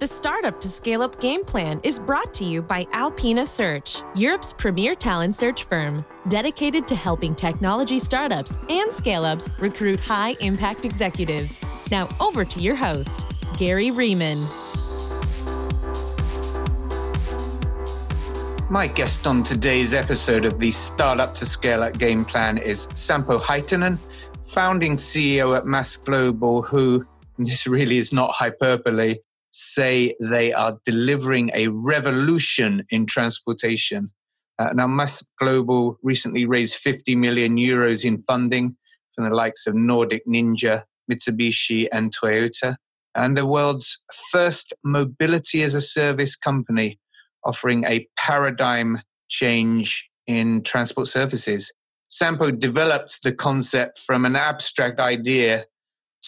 The Startup to Scale Up game plan is brought to you by Alpina Search, Europe's premier talent search firm, dedicated to helping technology startups and scale ups recruit high impact executives. Now, over to your host, Gary Riemann. My guest on today's episode of the Startup to Scale Up game plan is Sampo Hietanen, founding CEO at MaaS Global, who, this really is not hyperbole, say they are delivering a revolution in transportation. Uh, now, MaaS Global recently raised 50 million euros in funding from the likes of Nordic Ninja, Mitsubishi, and Toyota, and the world's first mobility as a service company offering a paradigm change in transport services. Sampo developed the concept from an abstract idea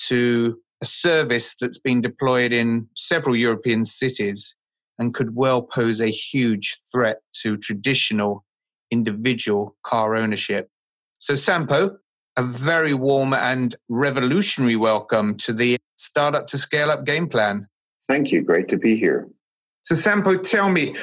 to a service that's been deployed in several European cities and could well pose a huge threat to traditional individual car ownership. So, Sampo, a very warm and revolutionary welcome to the Startup to Scale Up game plan. Thank you. Great to be here. So, Sampo, tell me,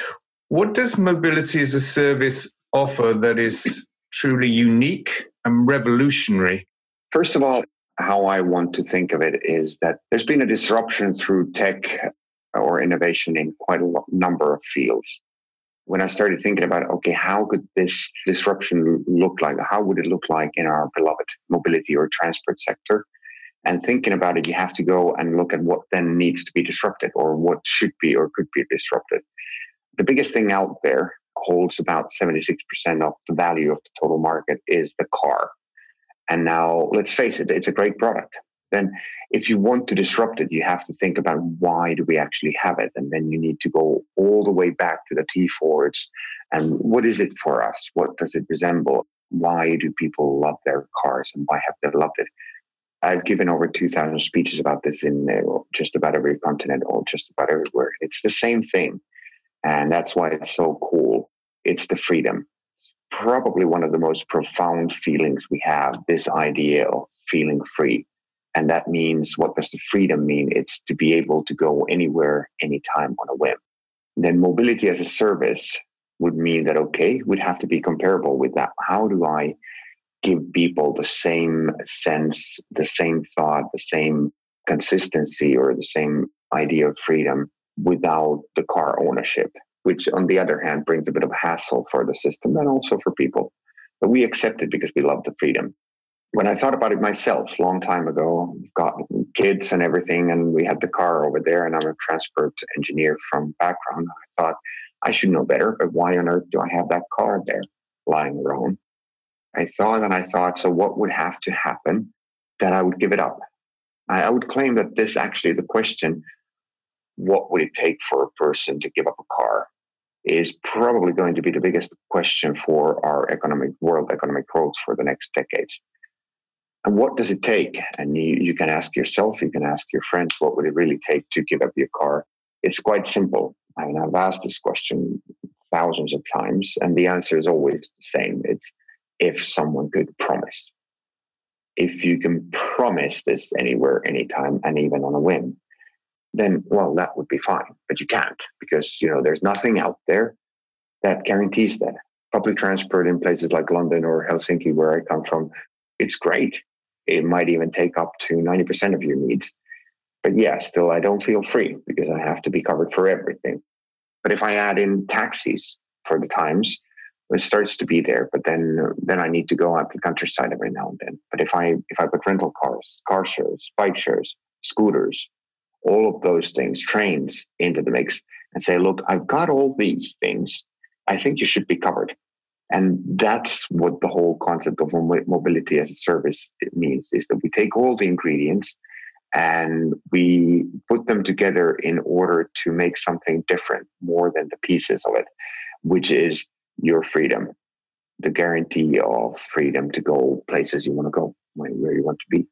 what does mobility as a service offer that is truly unique and revolutionary? First of all, how I want to think of it is that there's been a disruption through tech or innovation in quite a number of fields. When I started thinking about, okay, how could this disruption look like? How would it look like in our beloved mobility or transport sector? And thinking about it, you have to go and look at what then needs to be disrupted or what should be or could be disrupted. The biggest thing out there holds about 76% of the value of the total market is the car. And now, let's face it, it's a great product. Then, if you want to disrupt it, you have to think about why do we actually have it? And then you need to go all the way back to the T Fords and what is it for us? What does it resemble? Why do people love their cars and why have they loved it? I've given over 2,000 speeches about this in uh, just about every continent or just about everywhere. It's the same thing. And that's why it's so cool. It's the freedom probably one of the most profound feelings we have this idea of feeling free. And that means what does the freedom mean? It's to be able to go anywhere, anytime on a whim. Then mobility as a service would mean that, okay, would have to be comparable with that. How do I give people the same sense, the same thought, the same consistency, or the same idea of freedom without the car ownership? Which on the other hand brings a bit of a hassle for the system and also for people. But we accept it because we love the freedom. When I thought about it myself long time ago, got kids and everything, and we had the car over there, and I'm a transport engineer from background. I thought I should know better, but why on earth do I have that car there lying around? I thought and I thought, so what would have to happen that I would give it up? I, I would claim that this actually the question what would it take for a person to give up a car is probably going to be the biggest question for our economic world economic growth for the next decades. And what does it take? And you, you can ask yourself, you can ask your friends, what would it really take to give up your car? It's quite simple. I mean, I've asked this question thousands of times, and the answer is always the same. It's if someone could promise. If you can promise this anywhere, anytime, and even on a whim, then well that would be fine but you can't because you know there's nothing out there that guarantees that. Public transport in places like london or helsinki where i come from it's great. It might even take up to 90% of your needs. But yeah still i don't feel free because i have to be covered for everything. But if i add in taxis for the times it starts to be there but then then i need to go out to the countryside every now and then. But if i if i put rental cars car shares bike shares scooters all of those things, trains into the mix and say, look, I've got all these things. I think you should be covered. And that's what the whole concept of mobility as a service means is that we take all the ingredients and we put them together in order to make something different more than the pieces of it, which is your freedom, the guarantee of freedom to go places you want to go, where you want to be.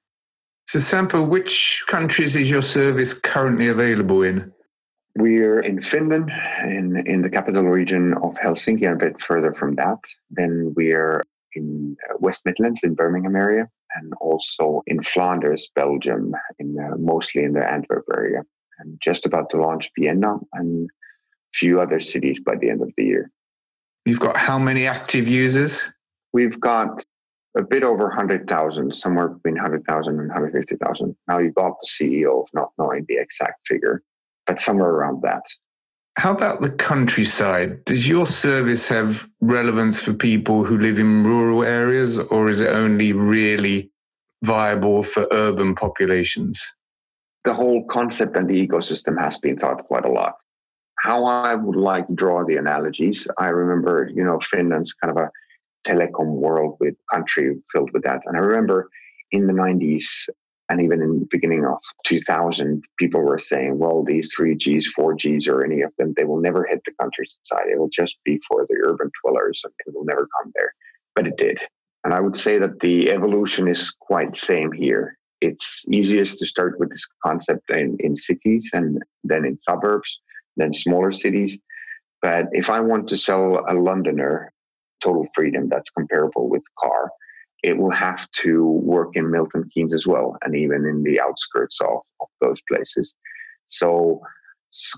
So, Sampo, which countries is your service currently available in? We're in Finland, in, in the capital region of Helsinki, and a bit further from that. Then we're in uh, West Midlands, in Birmingham area, and also in Flanders, Belgium, in uh, mostly in the Antwerp area. and just about to launch Vienna and a few other cities by the end of the year. You've got how many active users? We've got a bit over 100,000, somewhere between 100,000 and 150,000. Now you got the CEO of not knowing the exact figure, but somewhere around that. How about the countryside? Does your service have relevance for people who live in rural areas, or is it only really viable for urban populations? The whole concept and the ecosystem has been thought quite a lot. How I would like to draw the analogies, I remember, you know, Finland's kind of a telecom world with country filled with that. And I remember in the 90s, and even in the beginning of 2000, people were saying, well, these 3Gs, 4Gs, or any of them, they will never hit the countryside. It will just be for the urban dwellers and it will never come there. But it did. And I would say that the evolution is quite same here. It's easiest to start with this concept in, in cities and then in suburbs, then smaller cities. But if I want to sell a Londoner total freedom that's comparable with car, it will have to work in Milton Keynes as well, and even in the outskirts of, of those places. So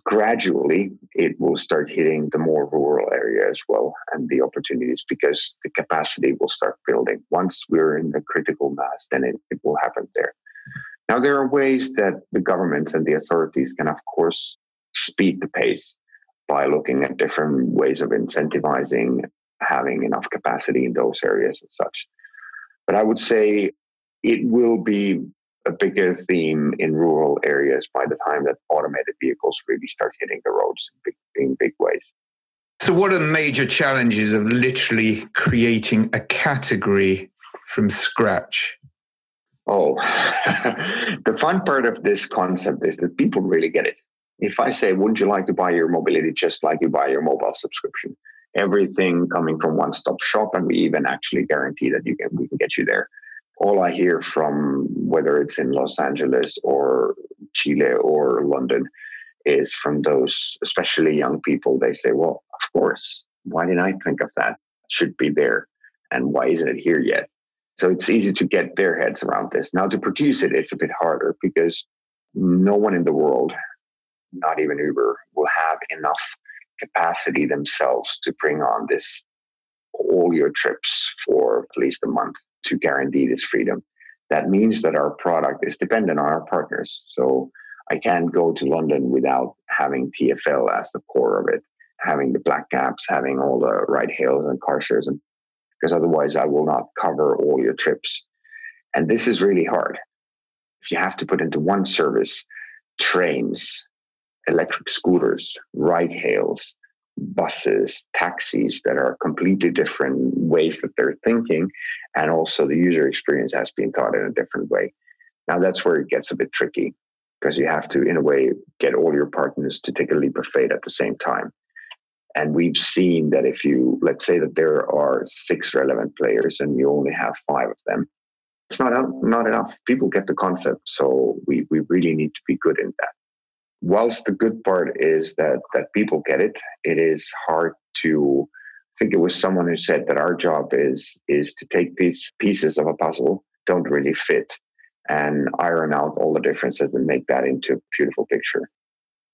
gradually, it will start hitting the more rural area as well, and the opportunities because the capacity will start building. Once we're in the critical mass, then it, it will happen there. Now, there are ways that the governments and the authorities can, of course, speed the pace by looking at different ways of incentivizing having enough capacity in those areas and such. But I would say it will be a bigger theme in rural areas by the time that automated vehicles really start hitting the roads in big, in big ways. So, what are the major challenges of literally creating a category from scratch? Oh, the fun part of this concept is that people really get it. If I say, Wouldn't you like to buy your mobility just like you buy your mobile subscription? Everything coming from one stop shop and we even actually guarantee that you can we can get you there. All i hear from whether it's in los angeles or chile or london is from those especially young people they say well of course why didn't i think of that? It should be there and why isn't it here yet? So it's easy to get their heads around this. Now to produce it it's a bit harder because no one in the world not even uber will have enough capacity themselves to bring on this all your trips for at least a month to guarantee this freedom. That means that our product is dependent on our partners. So I can't go to London without having TFL as the core of it, having the black cabs, having all the ride hails and car shares, and because otherwise I will not cover all your trips. And this is really hard. If you have to put into one service trains, electric scooters, ride hails, buses, taxis that are completely different ways that they're thinking. And also the user experience has been thought in a different way. Now that's where it gets a bit tricky because you have to, in a way, get all your partners to take a leap of faith at the same time. And we've seen that if you, let's say that there are six relevant players and you only have five of them, it's not, not enough. People get the concept. So we, we really need to be good in that whilst the good part is that that people get it, it is hard to I think it was someone who said that our job is is to take these pieces of a puzzle don't really fit and iron out all the differences and make that into a beautiful picture.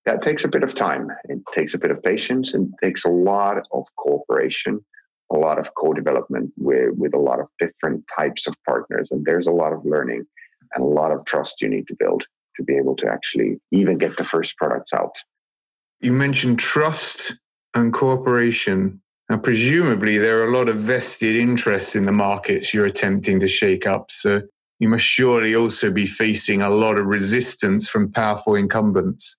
That takes a bit of time. It takes a bit of patience and takes a lot of cooperation, a lot of co-development with, with a lot of different types of partners. And there's a lot of learning and a lot of trust you need to build to be able to actually even get the first products out. You mentioned trust and cooperation. Now, presumably, there are a lot of vested interests in the markets you're attempting to shake up. So, you must surely also be facing a lot of resistance from powerful incumbents.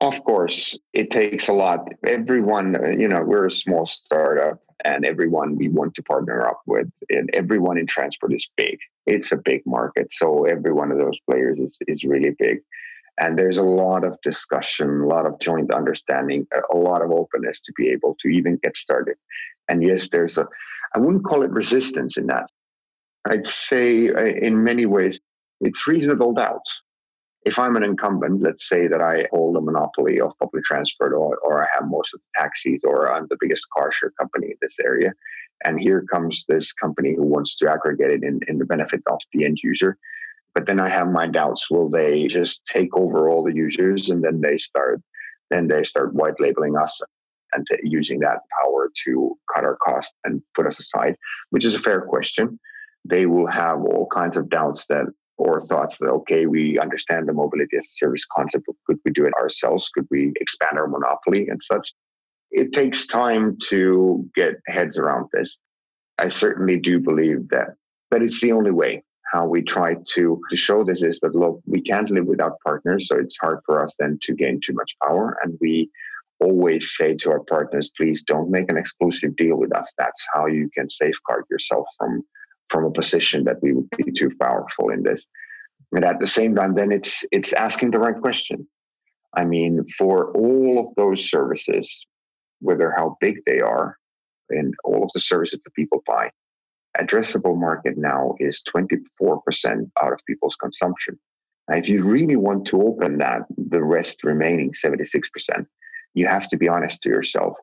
Of course, it takes a lot. Everyone, you know, we're a small startup and everyone we want to partner up with, and everyone in transport is big it's a big market. So every one of those players is, is really big. And there's a lot of discussion, a lot of joint understanding, a lot of openness to be able to even get started. And yes, there's a, I wouldn't call it resistance in that. I'd say uh, in many ways, it's reasonable doubt. If I'm an incumbent, let's say that I hold a monopoly of public transport or, or I have most of the taxis or I'm the biggest car share company in this area, and here comes this company who wants to aggregate it in, in the benefit of the end user. But then I have my doubts. Will they just take over all the users and then they start then they start white labeling us and using that power to cut our cost and put us aside, which is a fair question. They will have all kinds of doubts that or thoughts that okay, we understand the mobility as a service concept, but could we do it ourselves? Could we expand our monopoly and such? It takes time to get heads around this. I certainly do believe that, but it's the only way. How we try to, to show this is that look, we can't live without partners, so it's hard for us then to gain too much power. And we always say to our partners, please don't make an exclusive deal with us. That's how you can safeguard yourself from from a position that we would be too powerful in this. And at the same time, then it's it's asking the right question. I mean, for all of those services, whether how big they are, and all of the services that people buy, addressable market now is 24% out of people's consumption. If you really want to open that, the rest remaining 76%, you have to be honest to yourself.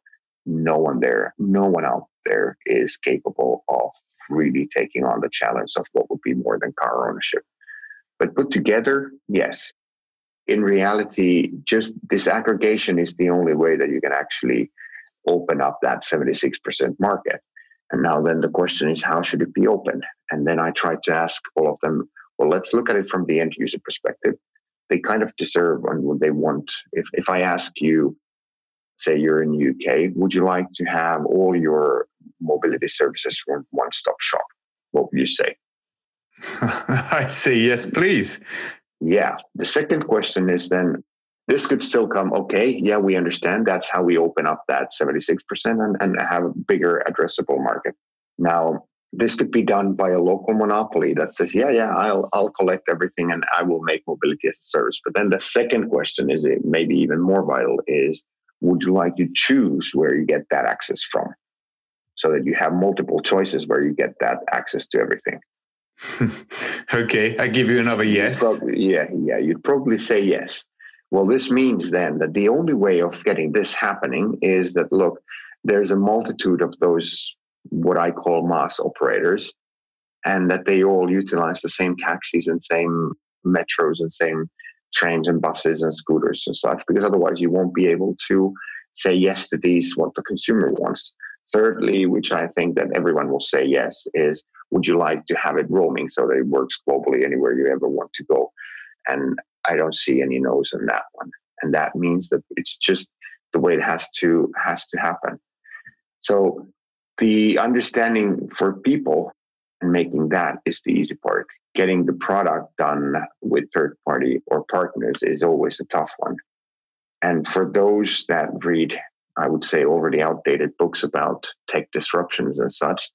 No one there, no one out there is capable of really taking on the challenge of what would be more than car ownership. But put together, yes. In reality, just this aggregation is the only way that you can actually open up that 76% market. And now then the question is, how should it be opened? And then I tried to ask all of them, well, let's look at it from the end user perspective. They kind of deserve and what they want. If, if I ask you, say you're in UK, would you like to have all your mobility services from one stop shop? What would you say? I say yes, please. Yeah. The second question is then this could still come, okay, yeah, we understand. That's how we open up that 76% and, and have a bigger addressable market. Now, this could be done by a local monopoly that says, yeah, yeah, I'll, I'll collect everything and I will make mobility as a service. But then the second question is maybe even more vital is would you like to choose where you get that access from? So that you have multiple choices where you get that access to everything. Okay i give you another yes. probably, yeah yeah you'd probably say yes. Well this means then that the only way of getting this happening is that look there's a multitude of those what i call MaaS operators and that they all utilize the same taxis and same metros and same trains and buses and scooters and such, because otherwise you won't be able to say yes to these what the consumer wants. Thirdly, which I think that everyone will say yes, is would you like to have it roaming so that it works globally anywhere you ever want to go? And I don't see any no's in that one. And that means that it's just the way it has to has to happen. So the understanding for people and making that is the easy part getting the product done with third party or partners is always a tough one. And for those that read, I would say, already outdated books about tech disruptions and such,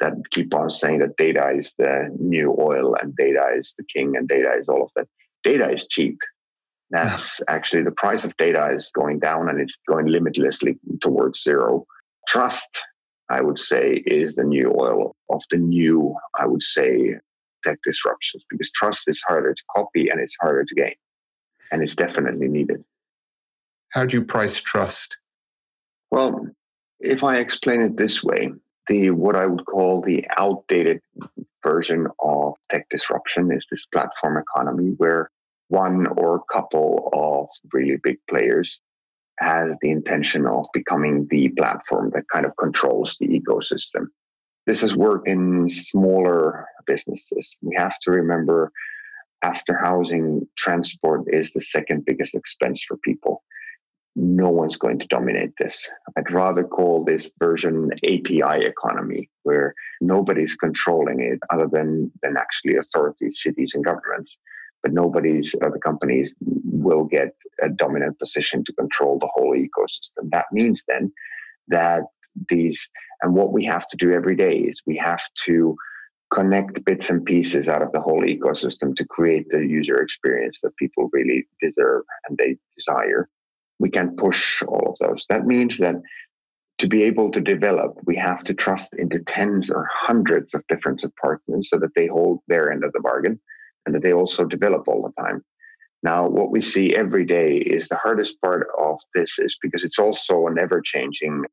that keep on saying that data is the new oil and data is the king and data is all of that. Data is cheap. That's actually the price of data is going down and it's going limitlessly towards zero. Trust, I would say, is the new oil of the new, I would say, tech disruptions because trust is harder to copy and it's harder to gain. And it's definitely needed. How do you price trust? Well, if I explain it this way, the what I would call the outdated version of tech disruption is this platform economy where one or a couple of really big players has the intention of becoming the platform that kind of controls the ecosystem. This has worked in smaller businesses. We have to remember after housing, transport is the second biggest expense for people. No one's going to dominate this. I'd rather call this version API economy, where nobody's controlling it other than, than actually authorities, cities, and governments. But nobody's other companies will get a dominant position to control the whole ecosystem. That means then that these and what we have to do every day is we have to connect bits and pieces out of the whole ecosystem to create the user experience that people really deserve and they desire. We can push all of those. That means that to be able to develop, we have to trust into tens or hundreds of different partners so that they hold their end of the bargain and that they also develop all the time. Now, what we see every day is the hardest part of this is because it's also an ever changing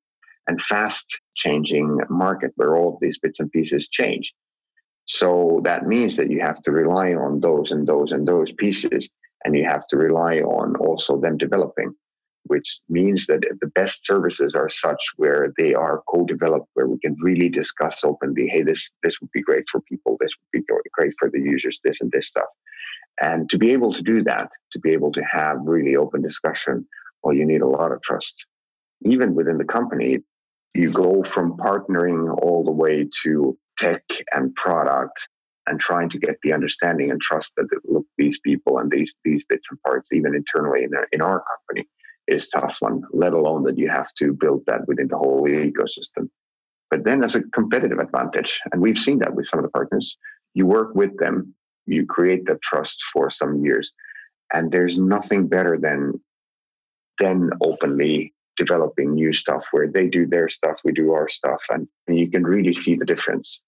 and fast changing market where all these bits and pieces change. So that means that you have to rely on those and those and those pieces, and you have to rely on also them developing, which means that the best services are such where they are co-developed, where we can really discuss openly, hey, this this would be great for people, this would be great for the users, this and this stuff. And to be able to do that, to be able to have really open discussion, well, you need a lot of trust. Even within the company, you go from partnering all the way to tech and product and trying to get the understanding and trust that look these people and these these bits and parts even internally in our, in our company is tough one let alone that you have to build that within the whole ecosystem. But then as a competitive advantage and we've seen that with some of the partners. You work with them you create that trust for some years and there's nothing better than then openly developing new stuff where they do their stuff we do our stuff and, and you can really see the difference.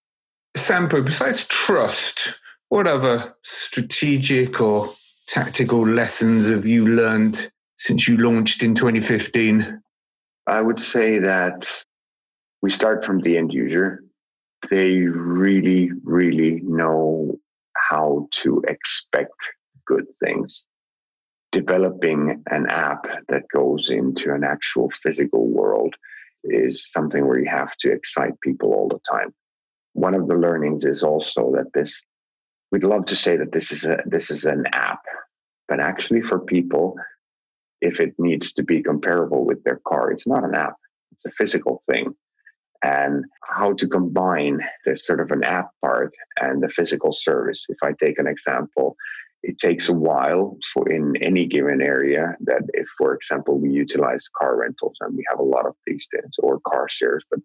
Sampo besides trust what other strategic or tactical lessons have you learned since you launched in 2015 i would say that we start from the end user. They really really know how to expect good things. Developing an app that goes into an actual physical world is something where you have to excite people all the time. One of the learnings is also that this we'd love to say that this is a this is an app, but actually for people, if it needs to be comparable with their car, it's not an app. It's a physical thing and how to combine the sort of an app part and the physical service. If I take an example, it takes a while for in any given area that if, for example, we utilize car rentals and we have a lot of these things or car shares, but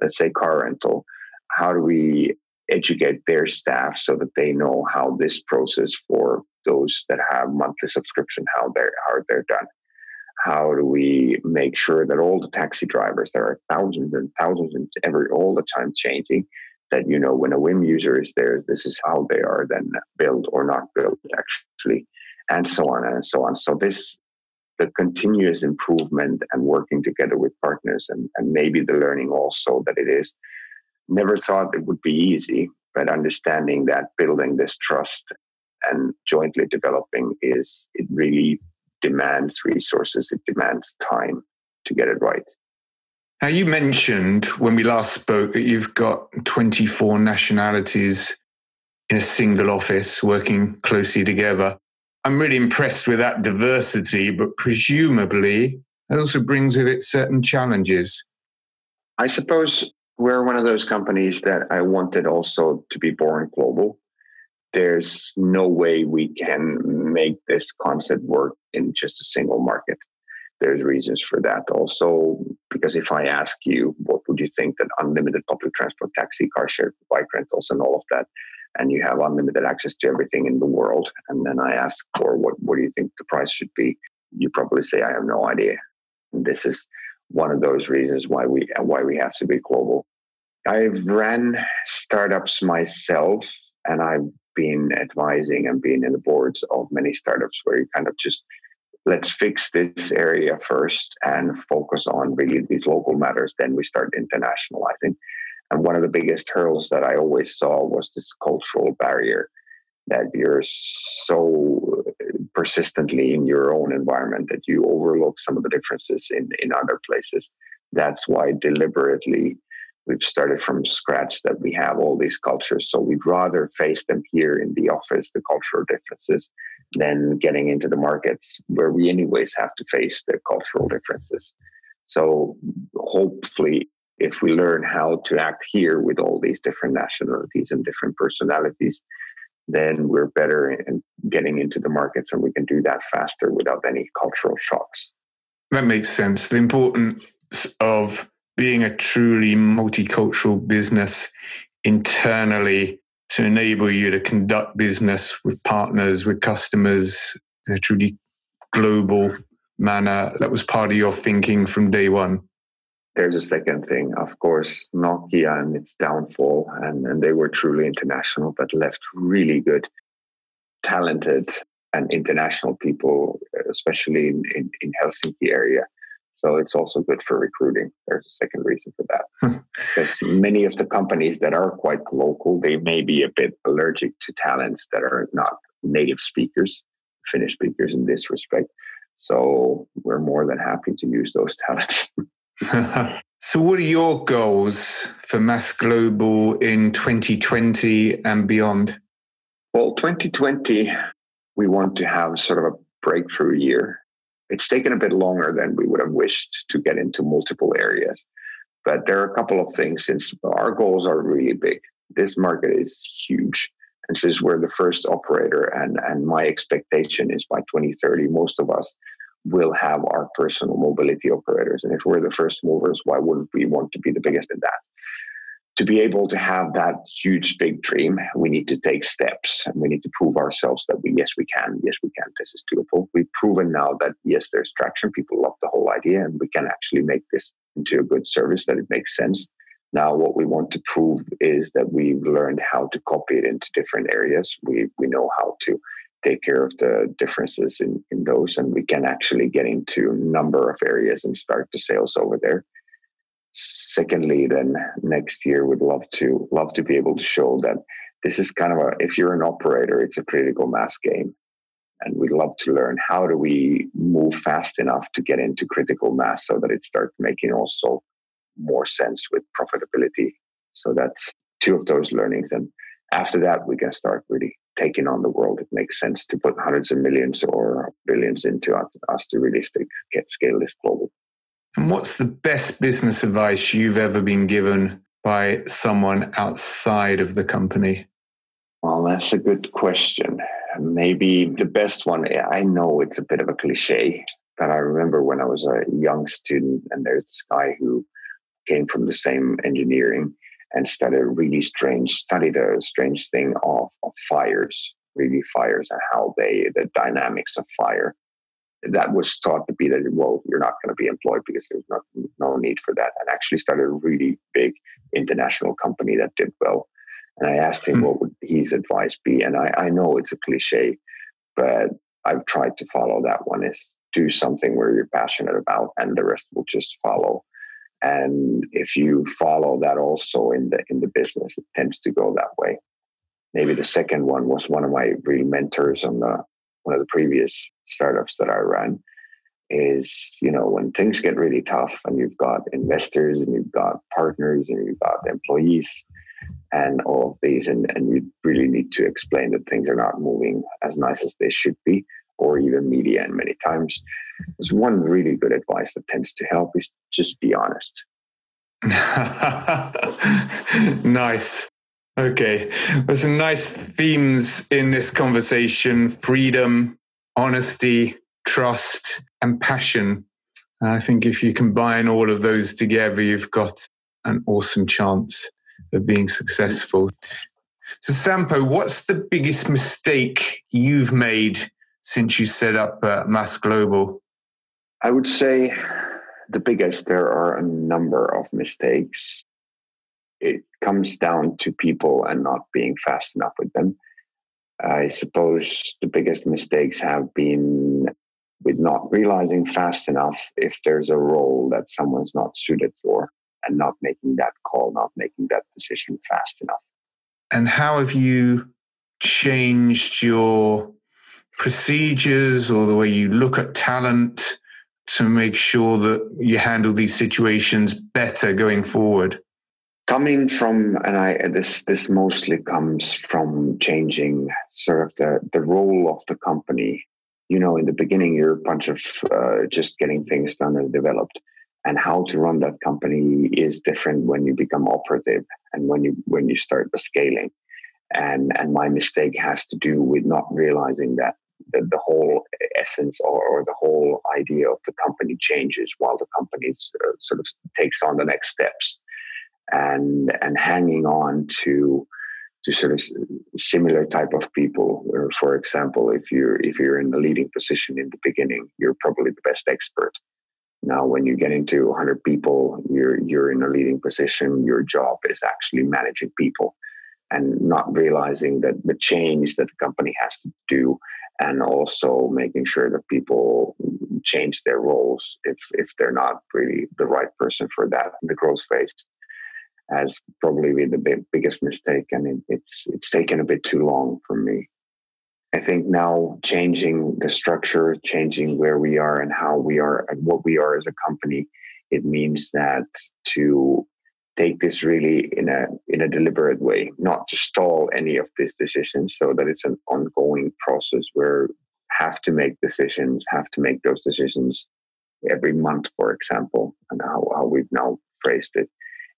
let's say car rental, how do we educate their staff so that they know how this process for those that have monthly subscription, how they're, how they're done? how do we make sure that all the taxi drivers there are thousands and thousands and every all the time changing you know when a Whim user is there this is how they are then built or not built actually and so on and so on so this the continuous improvement and working together with partners and, and maybe the learning also that it is never thought it would be easy but understanding that building this trust and jointly developing is it really demands resources, it demands time to get it right. Now, you mentioned when we last spoke that you've got 24 nationalities in a single office working closely together. I'm really impressed with that diversity, but presumably it also brings with it certain challenges. I suppose we're one of those companies that I wanted also to be born global there's no way we can make this concept work in just a single market. There's reasons for that also, because if I ask you, what would you think that unlimited public transport, taxi, car share, bike rentals, and all of that, and you have unlimited access to everything in the world, and then I ask for what, what do you think the price should be, you probably say, I have no idea. And this is one of those reasons why we why we have to be global. I've ran startups myself, and I've been advising and being in the boards of many startups where you kind of just let's fix this area first and focus on really these local matters. Then we start internationalizing. And one of the biggest hurdles that I always saw was this cultural barrier that you're so persistently in your own environment that you overlook some of the differences in, in other places. That's why deliberately we've started from scratch that we have all these cultures so we'd rather face them here in the office the cultural differences than getting into the markets where we anyways have to face the cultural differences. So hopefully if we learn how to act here with all these different nationalities and different personalities then we're better in getting into the markets and we can do that faster without any cultural shocks. That makes sense. The importance of being a truly multicultural business internally to enable you to conduct business with partners, with customers in a truly global manner. That was part of your thinking from day one. There's a second thing, of course, Nokia and its downfall, and, and they were truly international, but left really good, talented, and international people, especially in, in, in Helsinki area So it's also good for recruiting. There's a second reason for that. Hmm. because many of the companies that are quite local, they may be a bit allergic to talents that are not native speakers, Finnish speakers in this respect. So we're more than happy to use those talents. so, what are your goals for MaaS Global in 2020 and beyond? Well, 2020, we want to have sort of a breakthrough year. It's taken a bit longer than we would have wished to get into multiple areas. But there are a couple of things since our goals are really big. This market is huge. And since we're the first operator, and, and my expectation is by 2030, most of us will have our personal mobility operators. And if we're the first movers, why wouldn't we want to be the biggest in that? To be able to have that huge, big dream, we need to take steps and we need to prove ourselves that we, yes, we can. Yes, we can. This is doable. We've proven now that, yes, there's traction. People love the whole idea and we can actually make this into a good service that it makes sense. Now, what we want to prove is that we've learned how to copy it into different areas. We, we know how to take care of the differences in, in those and we can actually get into a number of areas and start the sales over there secondly then next year would love to love to be able to show that this is kind of a if you're an operator it's a critical mass game and we'd love to learn how do we move fast enough to get into critical mass so that it starts making also more sense with profitability so that's two of those learnings and after that we can start really taking on the world. It makes sense to put hundreds of millions or billions into us to really get scale this global. And what's the best business advice you've ever been given by someone outside of the company? Well, that's a good question. Maybe the best one, I know it's a bit of a cliche, but I remember when I was a young student and there's this guy who came from the same engineering and studied a really strange, studied a strange thing of, of fires, really fires and how they, the dynamics of fire. That was thought to be that, well, you're not going to be employed because there's not, no need for that. And actually started a really big international company that did well. And I asked him mm-hmm. what would his advice be. And I, I know it's a cliche, but I've tried to follow that one is do something where you're passionate about and the rest will just follow and if you follow that also in the in the business it tends to go that way maybe the second one was one of my real mentors on the one of the previous startups that i ran is you know when things get really tough and you've got investors and you've got partners and you've got employees and all of these and, and you really need to explain that things are not moving as nice as they should be or even media and many times there's one really good advice that tends to help is just be honest. nice. Okay. There's some nice themes in this conversation freedom, honesty, trust, and passion. I think if you combine all of those together, you've got an awesome chance of being successful. So, Sampo, what's the biggest mistake you've made since you set up uh, MaaS Global? I would say the biggest, there are a number of mistakes. It comes down to people and not being fast enough with them. I suppose the biggest mistakes have been with not realizing fast enough if there's a role that someone's not suited for and not making that call, not making that decision fast enough. And how have you changed your procedures or the way you look at talent to make sure that you handle these situations better going forward? Coming from, and I this this mostly comes from changing sort of the the role of the company. You know, in the beginning, you're a bunch of uh, just getting things done and developed, and how to run that company is different when you become operative and when you when you start the scaling. And and my mistake has to do with not realizing that the, the whole essence or, or, the whole idea of the company changes while the company uh, sort of takes on the next steps and and hanging on to to sort of similar type of people. Or for example if you're if you're in the leading position in the beginning you're probably the best expert. Now when you get into 100 people you're you're in a leading position your job is actually managing people and not realizing that the change that the company has to do and also making sure that people change their roles if if they're not really the right person for that in the growth phase has probably been the big, biggest mistake and it, it's it's taken a bit too long for me. I think now changing the structure changing where we are and how we are and what we are as a company it means that to take this really in a in a deliberate way, not to stall any of these decisions, so that it's an ongoing process where have to make decisions, have to make those decisions every month, for example, and how, how we've now phrased it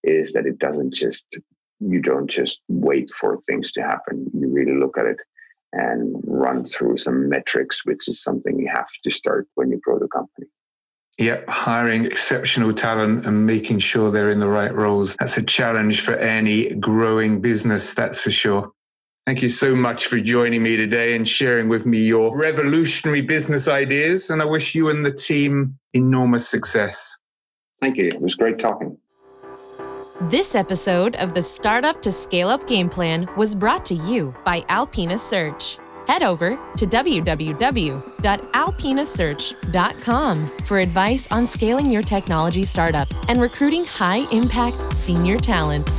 is that it doesn't just you don't just wait for things to happen. You really look at it and run through some metrics, which is something you have to start when you grow the company. Yep, hiring exceptional talent and making sure they're in the right roles. That's a challenge for any growing business, that's for sure. Thank you so much for joining me today and sharing with me your revolutionary business ideas. And I wish you and the team enormous success. Thank you. It was great talking. This episode of the Startup to Scale Up Game Plan was brought to you by Alpina Search head over to www.alpinasearch.com for advice on scaling your technology startup and recruiting high impact senior talent.